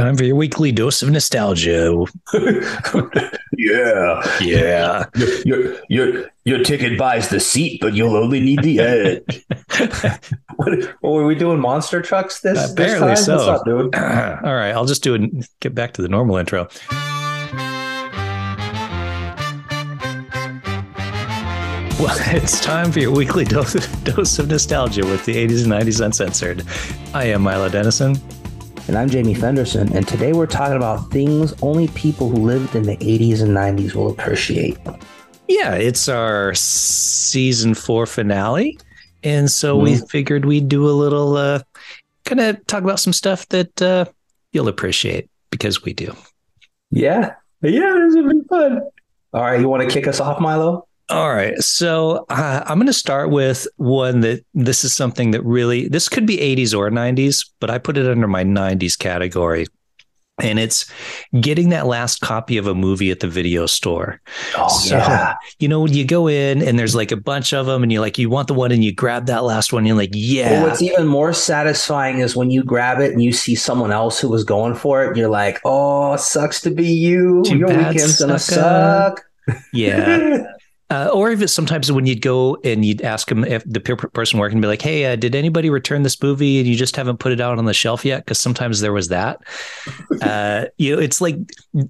time for your weekly dose of nostalgia. yeah, yeah. Your, your your your ticket buys the seat, but you'll only need the edge. what, what, were we doing? Monster trucks this? Apparently this so. What's up, dude? All right, I'll just do it. And get back to the normal intro. Well, it's time for your weekly dose, dose of nostalgia with the 80s and 90s uncensored. I am Milo Dennison. And I'm Jamie Fenderson, and today we're talking about things only people who lived in the 80s and 90s will appreciate. Yeah, it's our season four finale. And so mm-hmm. we figured we'd do a little uh, kind of talk about some stuff that uh, you'll appreciate because we do. Yeah. Yeah, this will be fun. All right. You want to kick us off, Milo? All right. So uh, I'm going to start with one that this is something that really, this could be 80s or 90s, but I put it under my 90s category. And it's getting that last copy of a movie at the video store. Oh, so, yeah. You know, when you go in and there's like a bunch of them and you're like, you want the one and you grab that last one. And you're like, yeah. Well, what's even more satisfying is when you grab it and you see someone else who was going for it. And you're like, oh, sucks to be you. Too Your weekend's going to suck. Yeah. Uh, or if it's sometimes when you'd go and you'd ask them if the person working be like, "Hey, uh, did anybody return this movie and you just haven't put it out on the shelf yet?" Because sometimes there was that. uh, you know, it's like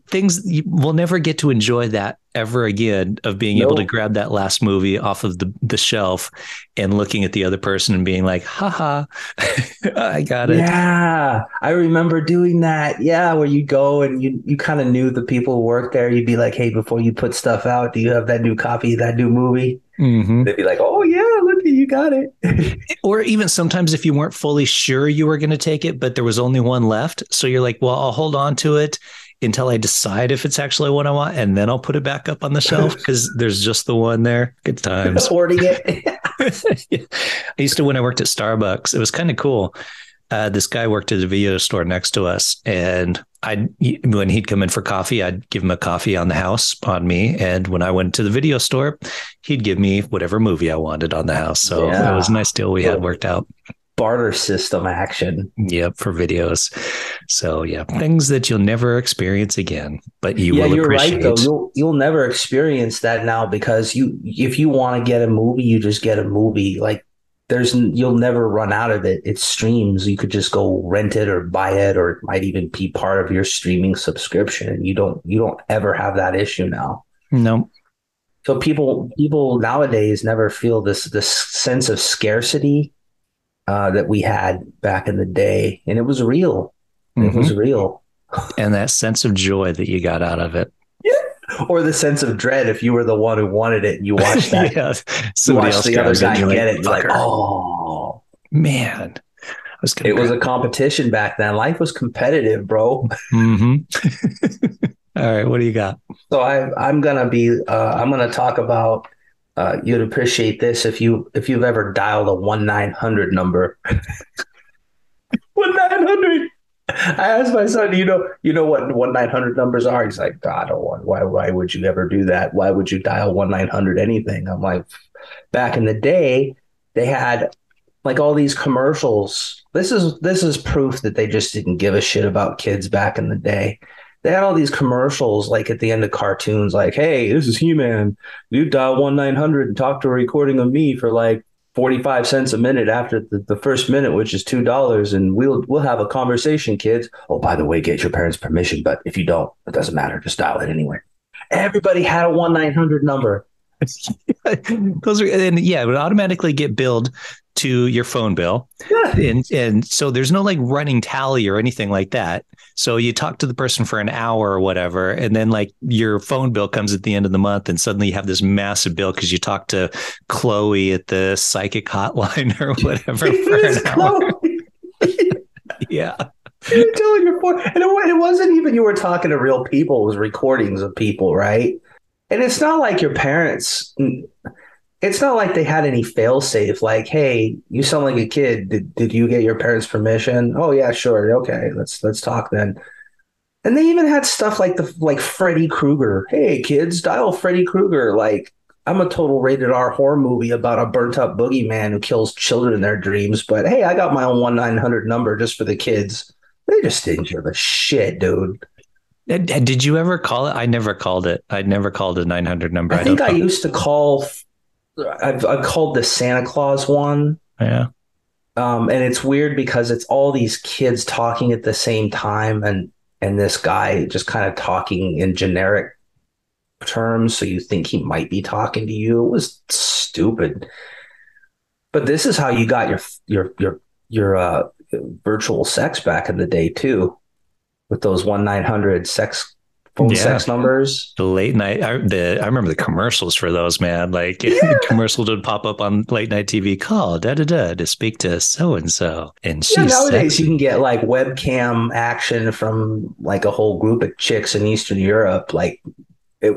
things you, we'll never get to enjoy that ever again of being nope. able to grab that last movie off of the, the shelf and looking at the other person and being like, haha, I got it. Yeah. I remember doing that. Yeah. Where you go and you, you kind of knew the people who worked there. You'd be like, Hey, before you put stuff out, do you have that new copy of that new movie? Mm-hmm. They'd be like, "Oh yeah, look, you got it." or even sometimes if you weren't fully sure you were going to take it, but there was only one left, so you're like, "Well, I'll hold on to it until I decide if it's actually what I want, and then I'll put it back up on the shelf because there's just the one there. Good times. Hoarding it. I used to when I worked at Starbucks. It was kind of cool. Uh, this guy worked at a video store next to us, and I when he'd come in for coffee, I'd give him a coffee on the house on me, and when I went to the video store, he'd give me whatever movie I wanted on the house. So yeah. it was a nice deal we had worked out barter system action. Yep, for videos. So yeah, things that you'll never experience again, but you yeah, will you're appreciate. right though. You'll you'll never experience that now because you if you want to get a movie, you just get a movie. Like there's you'll never run out of it. It streams. You could just go rent it or buy it, or it might even be part of your streaming subscription. You don't you don't ever have that issue now. No. So people people nowadays never feel this this sense of scarcity uh, that we had back in the day, and it was real. Mm-hmm. It was real, and that sense of joy that you got out of it. Yeah. Or the sense of dread if you were the one who wanted it and you watched that. yeah. Somebody you else the other guy get like, it. Like, oh man. Was it was a competition back then. Life was competitive, bro. Mm-hmm. All right, what do you got? So I, I'm gonna be. Uh, I'm gonna talk about uh, you'd appreciate this if you if you've ever dialed a one nine hundred number. one nine hundred. I asked my son, you know, you know what one nine hundred numbers are? He's like, God, I don't want. Why? Why would you ever do that? Why would you dial one nine hundred anything? I'm like, back in the day, they had like all these commercials. This is this is proof that they just didn't give a shit about kids back in the day they had all these commercials like at the end of cartoons, like, hey, this is He Man. You dial 1 900 and talk to a recording of me for like 45 cents a minute after the, the first minute, which is $2. And we'll, we'll have a conversation, kids. Oh, by the way, get your parents' permission. But if you don't, it doesn't matter. Just dial it anyway. Everybody had a 1 900 number. Those are, and yeah, it would automatically get billed to your phone bill. Yeah. And and so there's no like running tally or anything like that. So you talk to the person for an hour or whatever, and then like your phone bill comes at the end of the month, and suddenly you have this massive bill because you talked to Chloe at the psychic hotline or whatever for an hour. yeah. You're telling your phone, and it, it wasn't even you were talking to real people; it was recordings of people, right? And it's not like your parents it's not like they had any fail safe like hey you sound like a kid. Did, did you get your parents permission? Oh yeah sure. Okay let's let's talk then. And they even had stuff like the like freddy krueger. Hey kids dial freddy krueger. Like i'm a total rated r horror movie about a burnt up boogeyman who kills children in their dreams but hey i got my own 1-900 number just for the kids. They just didn't give a shit, dude. Did you ever call it? I never called it. I never called a 900 number. I think don't I used to call. I've, I called the Santa Claus one, Yeah. um, and it's weird because it's all these kids talking at the same time, and and this guy just kind of talking in generic terms, so you think he might be talking to you. It was stupid. But this is how you got your your your your uh, virtual sex back in the day too, with those one nine hundred sex phone Yeah. sex numbers. The late night, I, the, I remember the commercials for those, man. Like the commercials would pop up on late night TV. Call da da da to speak to so and so, and Yeah, nowadays sexy. you can get like webcam action from like a whole group of chicks in Eastern Europe. Like it,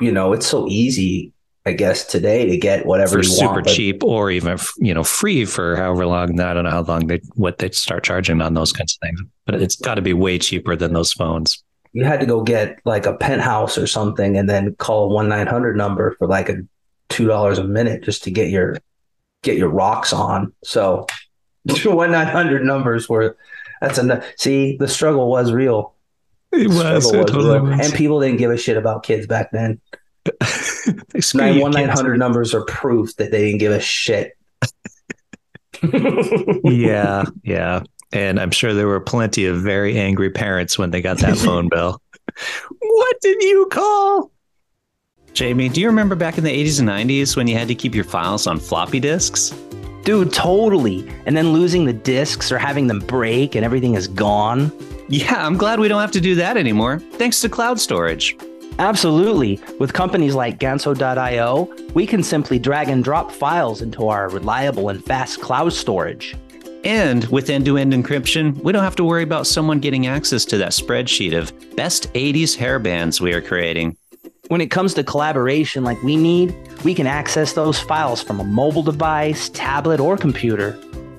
you know, it's so easy, I guess, today to get whatever for you super want. cheap or even you know free for however long. I don't know how long they what they start charging on those kinds of things, but it's got to be way cheaper than those phones. You had to go get like a penthouse or something, and then call a one nine hundred number for like a two dollars a minute just to get your get your rocks on. So one nine hundred numbers were that's enough. See, the struggle was real. It The struggle was real. and people didn't give a shit about kids back then. Screw Nine you, one nine kids. hundred numbers are proof that they didn't give a shit. yeah, yeah. And I'm sure there were plenty of very angry parents when they got that phone bill. What did you call? Jamie, do you remember back in the 80s and 90s when you had to keep your files on floppy disks? Dude, totally. And then losing the discs or having them break and everything is gone. Yeah, I'm glad we don't have to do that anymore, thanks to cloud storage. Absolutely. With companies like Ganso.io, we can simply drag and drop files into our reliable and fast cloud storage. And with end to end encryption, we don't have to worry about someone getting access to that spreadsheet of best 80s hairbands we are creating. When it comes to collaboration like we need, we can access those files from a mobile device, tablet, or computer.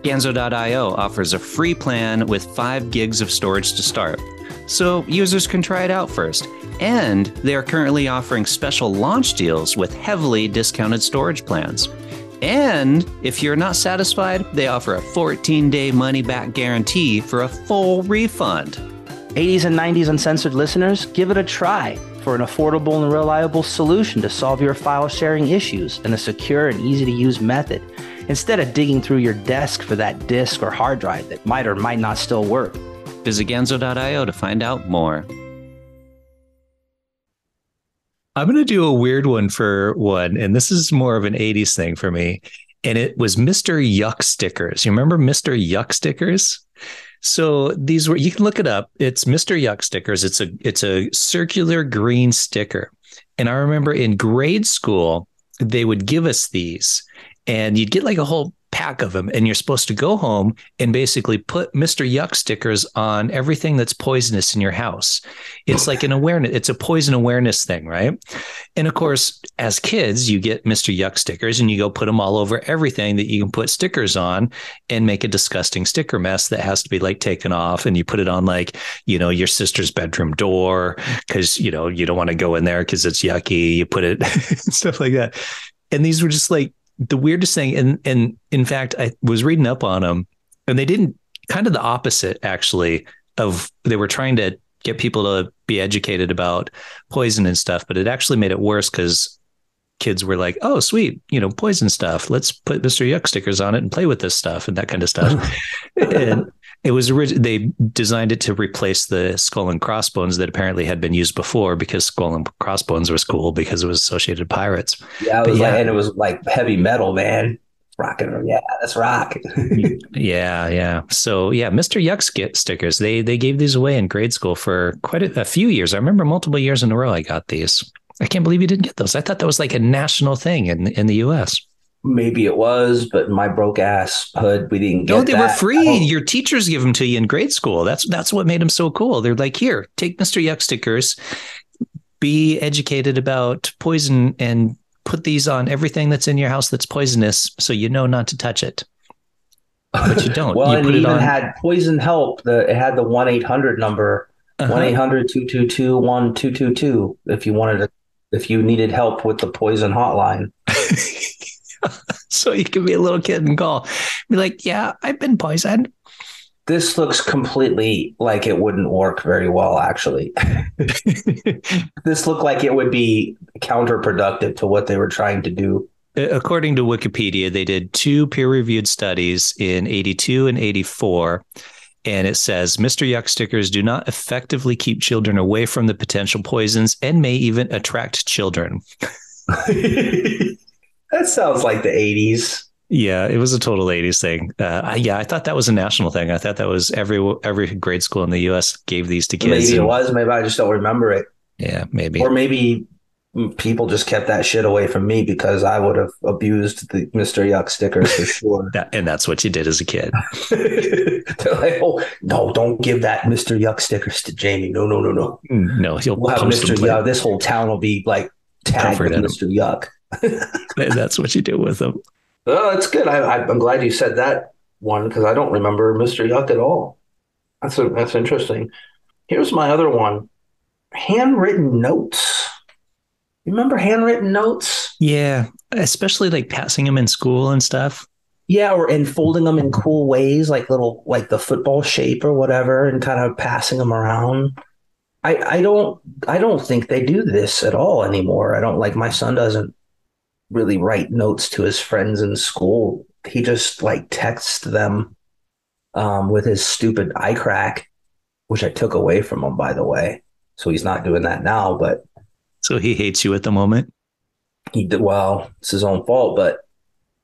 Ganso.io offers a free plan with 5 gigs of storage to start, so users can try it out first. And they are currently offering special launch deals with heavily discounted storage plans. And if you're not satisfied, they offer a 14 day money back guarantee for a full refund. 80s and 90s uncensored listeners, give it a try for an affordable and reliable solution to solve your file sharing issues in a secure and easy to use method. Instead of digging through your desk for that disk or hard drive that might or might not still work. Visit Ganso.io to find out more. I'm going to do a weird one for one, and this is more of an 80s thing for me. And it was Mr. Yuck stickers. You remember Mr. Yuck stickers? So these were you can look it up. It's Mr. Yuck stickers. It's a it's a circular green sticker. And I remember in grade school, they would give us these, and you'd get like a whole pack of them, and you're supposed to go home and basically put Mr. Yuck stickers on everything that's poisonous in your house. It's like an awareness, it's a poison awareness thing, right? And of course, as kids, you get Mr. Yuck stickers and you go put them all over everything that you can put stickers on and make a disgusting sticker mess that has to be like taken off. And you put it on like, you know, your sister's bedroom door because, you know, you don't want to go in there because it's yucky. You put it, stuff like that. And these were just like the weirdest thing. And, and in fact, I was reading up on them and they didn't kind of the opposite actually of they were trying to get people to be educated about poison and stuff, but it actually made it worse because kids were like, "Oh, sweet, you know, poison stuff. Let's put Mister Yuck stickers on it and play with this stuff and that kind of stuff." and it was they designed it to replace the skull and crossbones that apparently had been used before because skull and crossbones was cool because it was associated with pirates. Yeah, it was yeah. like, and it was like heavy metal, man. Rocking, yeah, that's rock. Yeah, yeah. So yeah, Mr. Yuck sk- stickers. They they gave these away in grade school for quite a, a few years. I remember multiple years in a row I got these. I can't believe you didn't get those. I thought that was like a national thing in in the U.S. Maybe it was, but my broke ass hood, we didn't get. No, they were that. I free. Your teachers give them to you in grade school. That's that's what made them so cool. They're like, here, take Mr. Yuck stickers. Be educated about poison and put these on everything that's in your house that's poisonous, so you know not to touch it. But you don't. well, You and put it even on- had poison help. The it had the one eight hundred number Uh-huh. one 222 1222 if you wanted to if you needed help with the poison hotline. so you can be a little kid and call, be like, "Yeah, I've been poisoned." this looks completely like it wouldn't work very well. Actually, this looked like it would be counterproductive to what they were trying to do. According to Wikipedia, they did two peer reviewed studies in 82 and 84. And it says Mr. Yuck stickers do not effectively keep children away from the potential poisons and may even attract children. that sounds like the 80s. Yeah, it was a total 80s thing. Uh, yeah, I thought that was a national thing. I thought that was every every grade school in the US gave these to kids. Maybe and, it was. Maybe I just don't remember it. Yeah, maybe. Or maybe people just kept that shit away from me because I would have abused the Mr. Yuck stickers for sure. that, and that's what you did as a kid. They're like, oh, no, don't give that Mr. Yuck stickers to Jamie. No, no, no, no. No, he'll we'll have Mr. Yuck. This whole town will be like tagged with Mr. Yuck. that's what you do with them. Oh, that's good. I, I'm glad you said that one because I don't remember Mr. Yuck at all. That's a, that's interesting. Here's my other one: handwritten notes. Remember handwritten notes? Yeah, especially like passing them in school and stuff. Yeah, or and folding them in cool ways, like little like the football shape or whatever, and kind of passing them around. I I don't I don't think they do this at all anymore. I don't like my son doesn't really write notes to his friends in school. He just like texts them um, with his stupid iCrack, which I took away from him, by the way. So he's not doing that now, but so he hates you at the moment. He did well. It's his own fault, but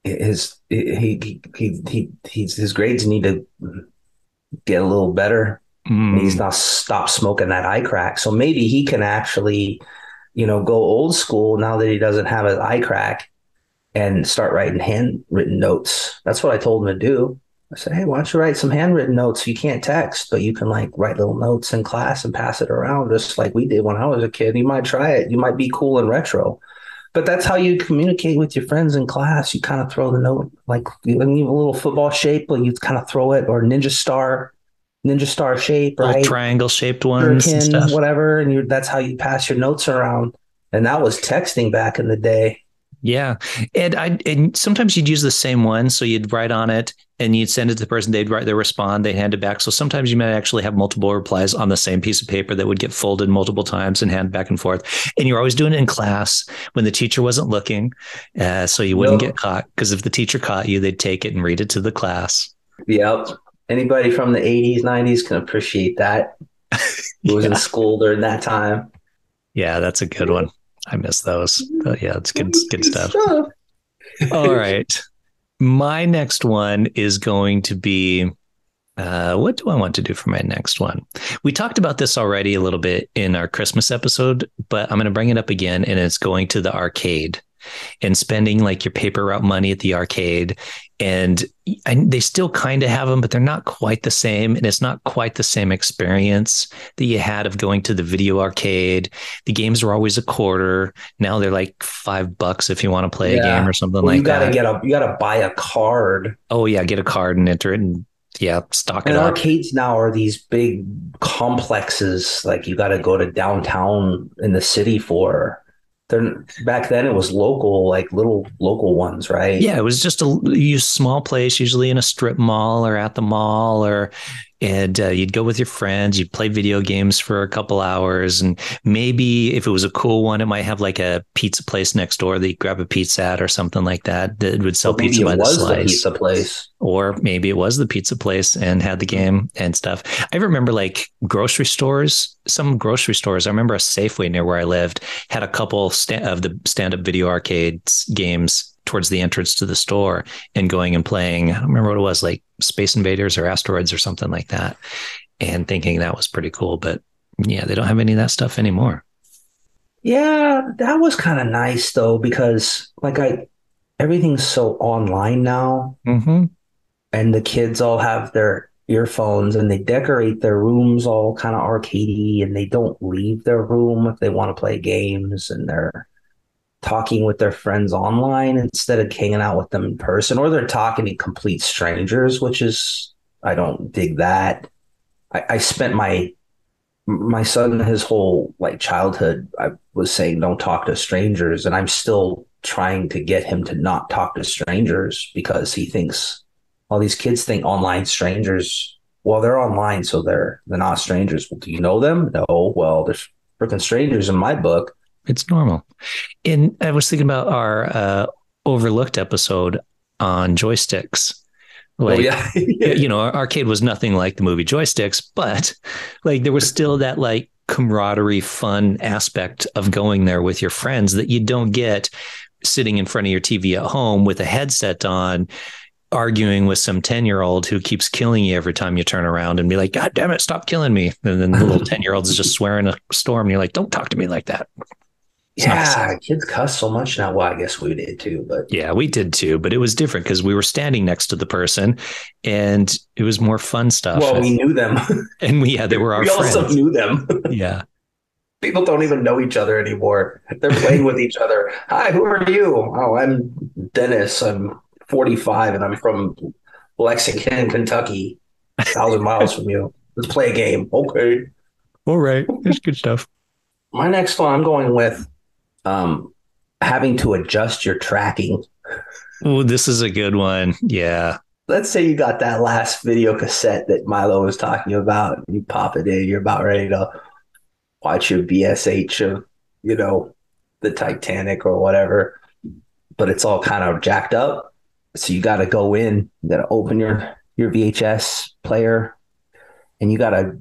his he he he, he he's, his grades need to get a little better. Mm. He's not stop smoking that iCrack, so maybe he can actually you know, go old school now that he doesn't have an iCrack and start writing handwritten notes. That's what I told him to do. I said, hey, why don't you write some handwritten notes? You can't text, but you can like write little notes in class and pass it around just like we did when I was a kid. You might try it. You might be cool and retro. But that's how you communicate with your friends in class. You kind of throw the note, like even a little football shape, but you kind of throw it, or ninja star ninja star shape, right? Triangle shaped ones, and whatever, and you that's how you pass your notes around. And that was texting back in the day. Yeah, and I and sometimes you'd use the same one, so you'd write on it and you'd send it to the person. They'd write their respond, they hand it back. So sometimes you might actually have multiple replies on the same piece of paper that would get folded multiple times and hand back and forth. And you're always doing it in class when the teacher wasn't looking, uh, so you wouldn't get caught. Because if the teacher caught you, they'd take it and read it to the class. Yep anybody from the 80s 90s can appreciate that who was yeah. in school during that time yeah that's a good one i miss those but yeah it's good good stuff all right my next one is going to be uh, what do I want to do for my next one? We talked about this already a little bit in our Christmas episode, but I'm going to bring it up again, and it's going to the arcade and spending like your paper route money at the arcade. And, and they still kind of have them, but they're not quite the same. And it's not quite the same experience that you had of going to the video arcade. The games were always a quarter. Now they're like five bucks if you want to play yeah. a game or something well, like you gotta that. Get a, you got to buy a card. Oh, yeah. Get a card and enter it and yeah, stock it. and it arcades now are these big complexes like you got to go to downtown in the city for they're back then it was local like little local ones right? Yeah it was just a small place usually in a strip mall or at the mall or and uh, you'd go with your friends you'd play video games for a couple hours and maybe if it was a cool one it might have like a pizza place next door that you grab a pizza at or something like that that would sell well, pizza by the slice the pizza place. Or maybe it was the pizza place and had the game and stuff. I remember like grocery stores some grocery stores i remember a safeway near where i lived had a couple sta- of the stand-up video arcades games towards the entrance to the store and going and playing. I don't remember what it was, like Space Invaders or Asteroids or something like that, and thinking that was pretty cool. But yeah, they don't have any of that stuff anymore. Yeah, that was kind of nice though, because like I, everything's so online now, mm-hmm. and the kids all have their earphones and they decorate their rooms all kind of arcadey, and they don't leave their room if they want to play games, and they're talking with their friends online instead of hanging out with them in person, or they're talking to complete strangers, which is I don't dig that. I, I spent my my son his whole like childhood I was saying don't talk to strangers and I'm still trying to get him to not talk to strangers because he thinks all these kids think online strangers well, they're online, so they're they're not strangers. Well, do you know them? No. Well, they're freaking strangers in my book. It's normal. And I was thinking about our uh, overlooked episode on joysticks. Like, oh, yeah. you know, arcade was nothing like the movie joysticks, but like there was still that like camaraderie, fun aspect of going there with your friends that you don't get sitting in front of your TV at home with a headset on, arguing with some 10 year old who keeps killing you every time you turn around and be like, God damn it, stop killing me. And then the little 10 year old is just swearing a storm. And you're like, don't talk to me like that. It's yeah, kids cuss so much now. Well, I guess we did too, but yeah, we did too. But it was different because we were standing next to the person, and it was more fun stuff. Well, we knew them, and we yeah, they were our. we friends. also knew them. yeah, people don't even know each other anymore. They're playing with each other. Hi, who are you? Oh, I'm Dennis. I'm 45, and I'm from Lexington, Kentucky, thousand miles from you. Let's play a game. Okay. All right, it's good stuff. My next one, I'm going with um, having to adjust your tracking. Oh, this is a good one. Yeah. Let's say you got that last video cassette that Milo was talking about. You pop it in, you're about ready to watch your VSH of, you know, the Titanic or whatever, but it's all kind of jacked up. So you got to go in, you got to open your your VHS player, and you got to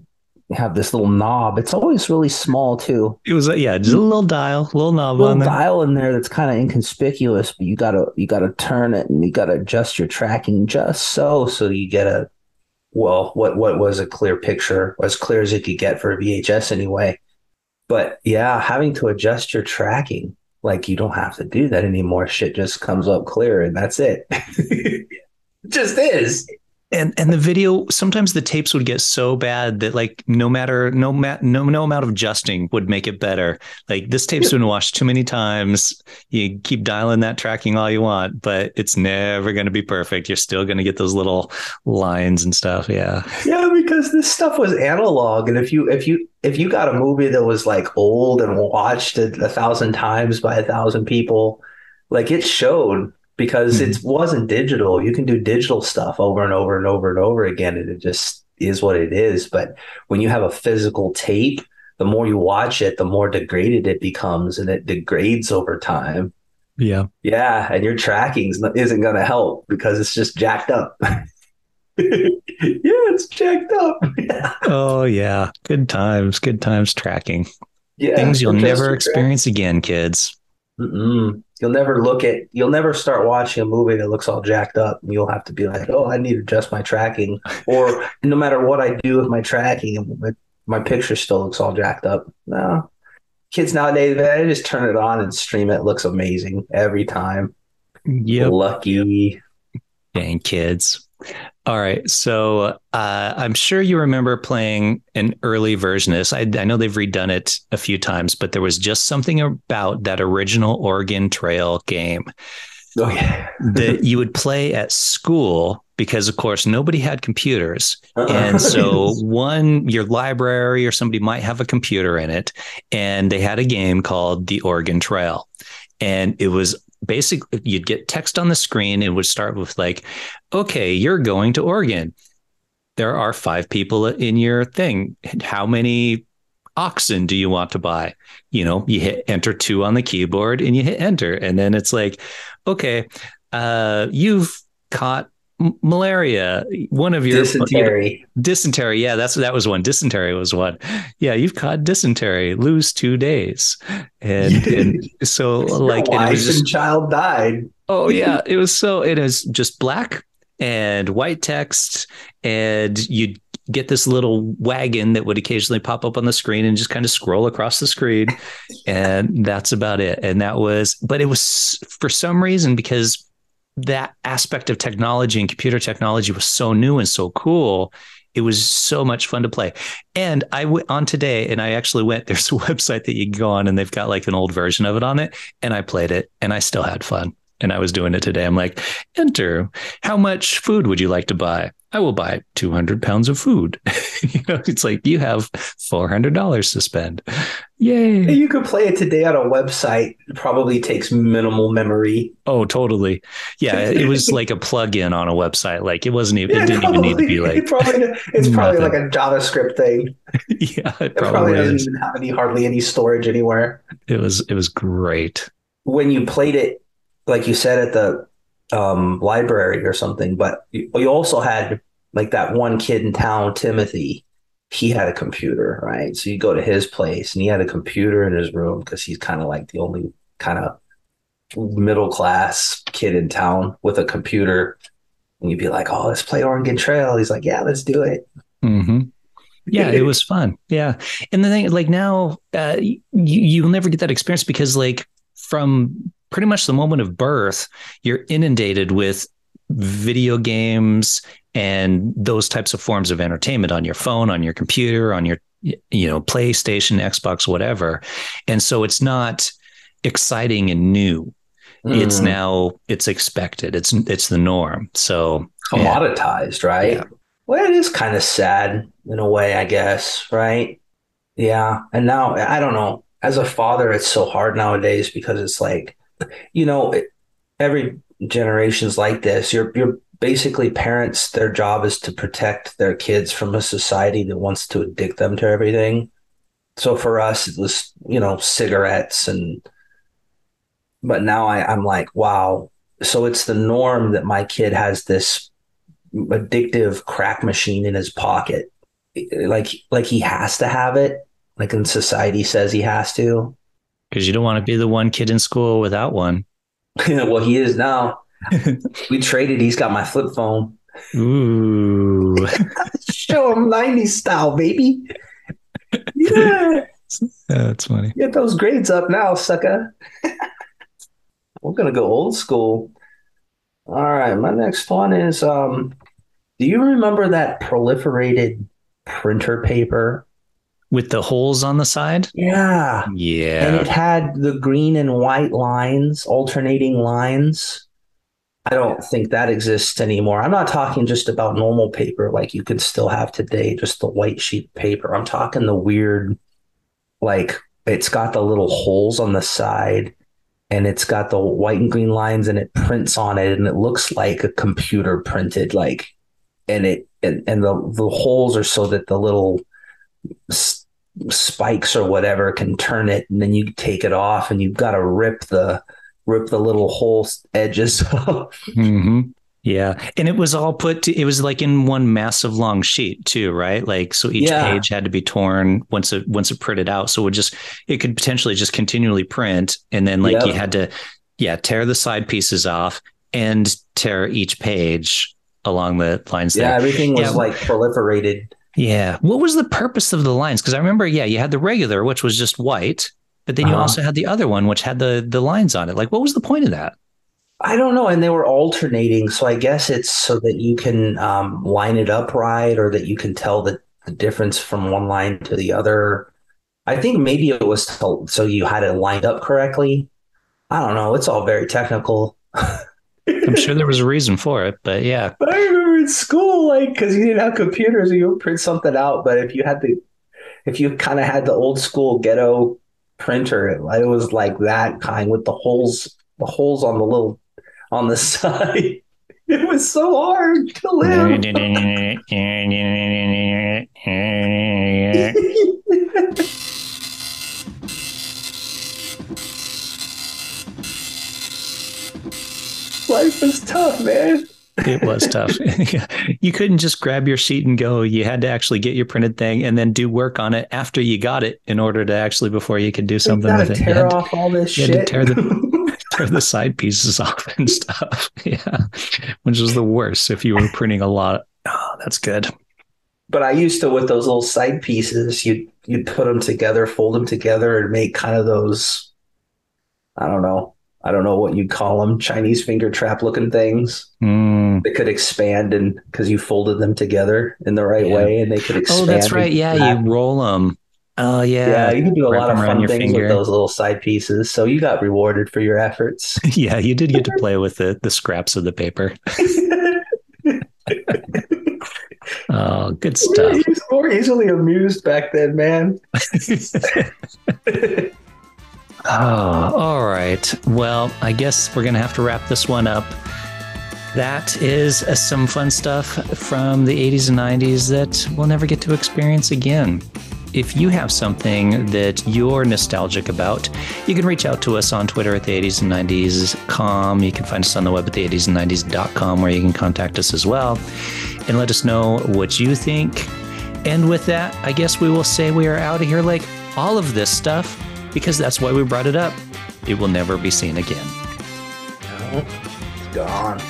have this little knob. It's always really small too. It was yeah, just a little dial, little knob little on there. dial in there that's kind of inconspicuous, but you gotta you gotta turn it and you gotta adjust your tracking just so so you get a well, what what was a clear picture, as clear as it could get for a VHS anyway. But yeah, having to adjust your tracking, like you don't have to do that anymore. Shit just comes up clear and that's it. it just is and and the video sometimes the tapes would get so bad that like no matter no ma- no no amount of adjusting would make it better. Like this tape's been watched too many times. You keep dialing that tracking all you want but it's never going to be perfect. You're still going to get those little lines and stuff. Yeah. Yeah because this stuff was analog and if you if you if you got a movie that was like old and watched a, a thousand times by a thousand people like it showed because mm-hmm. it wasn't digital. You can do digital stuff over and over and over and over again, and it just is what it is. But when you have a physical tape, the more you watch it, the more degraded it becomes, and it degrades over time. Yeah, yeah, and your tracking isn't going to help because it's just jacked up. yeah, it's jacked up. oh yeah, good times, good times tracking. Yeah, things you'll never experience again, kids. Mm-mm. You'll never look at, you'll never start watching a movie that looks all jacked up. And you'll have to be like, oh, I need to adjust my tracking. Or no matter what I do with my tracking, my, my picture still looks all jacked up. No. Kids nowadays, they just turn it on and stream it. it looks amazing every time. Yep. Lucky. Dang kids. All right. So uh, I'm sure you remember playing an early version of this. I, I, know they've redone it a few times, but there was just something about that original Oregon Trail game oh, that you would play at school because, of course, nobody had computers. Uh-uh. And so, one, your library or somebody might have a computer in it, and they had a game called the Oregon Trail. And it was basically you'd get text on the screen. It would start with like, okay, you're going to Oregon. There are five people in your thing. How many oxen do you want to buy? You know, you hit enter two on the keyboard and you hit enter. And then it's like, okay, uh, you've caught malaria one of your dysentery. Dysentery yeah that's what that was one. Dysentery was one. Yeah you've caught dysentery lose two days. And, and so like your wife just, and child died. Oh yeah it was so it is just black and white text and you'd get this little wagon that would occasionally pop up on the screen and just kind of scroll across the screen and that's about it. And that was but it was for some reason because that aspect of technology and computer technology was so new and so cool. It was so much fun to play. And I went on today and I actually went, there's a website that you can go on and they've got like an old version of it on it. And I played it and I still had fun. And I was doing it today. I'm like, enter, how much food would you like to buy? I will buy 200 pounds of food. you know, it's like you have $400 to spend. Yay. You could play it today on a website. It probably takes minimal memory. Oh, totally. Yeah. It was like a plug-in on a website. Like it wasn't even, it didn't even need to be like, It probably, it's probably like a JavaScript thing. yeah, it It probably, probably doesn't even have any hardly any storage anywhere. It was, it was great. When you played it, like you said at the um, library or something, but you, also had like that one kid in town, Timothy. He had a computer, right? So you go to his place, and he had a computer in his room because he's kind of like the only kind of middle class kid in town with a computer. And you'd be like, "Oh, let's play Oregon Trail." He's like, "Yeah, let's do it." hmm Yeah, it was fun. Yeah, and the thing, like now, uh, you you'll never get that experience because, like, from pretty much the moment of birth, you're inundated with video games and those types of forms of entertainment on your phone, on your computer, on your you know PlayStation, Xbox, whatever, and so it's not exciting and new. It's Mm. now it's expected. It's it's the norm. So yeah. commoditized, right? Yeah. Well, it is kind of sad in a way, I guess, right? Yeah. And now I don't know. As a father, it's so hard nowadays because it's like, you know, every generation's like this. You're you're basically parents. Their job is to protect their kids from a society that wants to addict them to everything. So for us, it was you know cigarettes and. But now I, I'm like, wow. So it's the norm that my kid has this addictive crack machine in his pocket like like he has to have it like in society says he has to because you don't want to be the one kid in school without one. well he is now. We traded he's got my flip phone. Ooh. show him 90s style baby. Yeah. That's funny. get those grades up now sucker. We're gonna go old school. All right my next one is um do you remember that proliferated printer paper With the holes on the side? yeah Yeah. And it had the green and white lines, alternating lines. I don't think that exists anymore. I'm not talking just about normal paper like you could still have today, just the white sheet paper. I'm talking the weird, like it's got the little holes on the side and it's got the white and green lines and it prints on it and it looks like a computer printed, like, and it, and, and the, the holes are so that the little spikes or whatever can turn it and then you take it off and you've got to rip the rip the little hole edges off hmm Yeah. And it was all put to, it was like in one massive long sheet too, right? Like, so each Yeah. page had to be torn once it, once it printed out. So it would just, it could potentially just continually print. And then like Yep. you had to, yeah, tear the side pieces off and tear each page along the lines yeah there. everything was Yeah. like proliferated Yeah. What was the purpose of the lines? Because I remember, yeah, you had the regular, which was just white, but then you Uh-huh. also had the other one, which had the the lines on it. Like, what was the point of that? i don't know and they were alternating so i guess it's so that you can um, line it up right or that you can tell the, the difference from one line to the other i think maybe it was so you had it lined up correctly i don't know it's all very technical I'm sure there was a reason for it, but yeah. But I remember in school, like, because you didn't have computers, you would print something out. But if you had the, if you kind of had the old school ghetto printer, it, it was like that kind with the holes, the holes on the little, on the side. It was so hard to live. Life was tough, man. It was tough. you couldn't just grab your sheet and go. You had to actually get your printed thing and then do work on it after you got it in order to actually before you could do something with it. You tear had to off all this you had to shit. tear the- tear the side pieces off and stuff. Yeah, which was the worst if you were printing a lot. Oh, that's good. But I used to with those little side pieces, you you'd put them together, fold them together, and make kind of those. I don't know. I don't know what you'd call them, Chinese finger trap looking things Mm. that could expand and because you folded them together in the right Yeah. way, and they could expand. Oh, that's right. Yeah, crack. you roll them. Oh, yeah, yeah. you can do a wrap lot of fun your things finger. with those little side pieces. So you got rewarded for your efforts. Yeah, you did get to play with the the scraps of the paper. Oh, good stuff. He was more easily amused back then, man. Oh, all right. Well, I guess we're going to have to wrap this one up. That is uh, some fun stuff from the 80s and 90s that we'll never get to experience again. If you have something that you're nostalgic about, you can reach out to us on Twitter at the 80s and 90s.com. You can find us on the web at the 80s and 90s.com where you can contact us as well and let us know what you think. And with that, I guess we will say we are out of here like all of this stuff because that's why we brought it up. It will never be seen again. It's gone.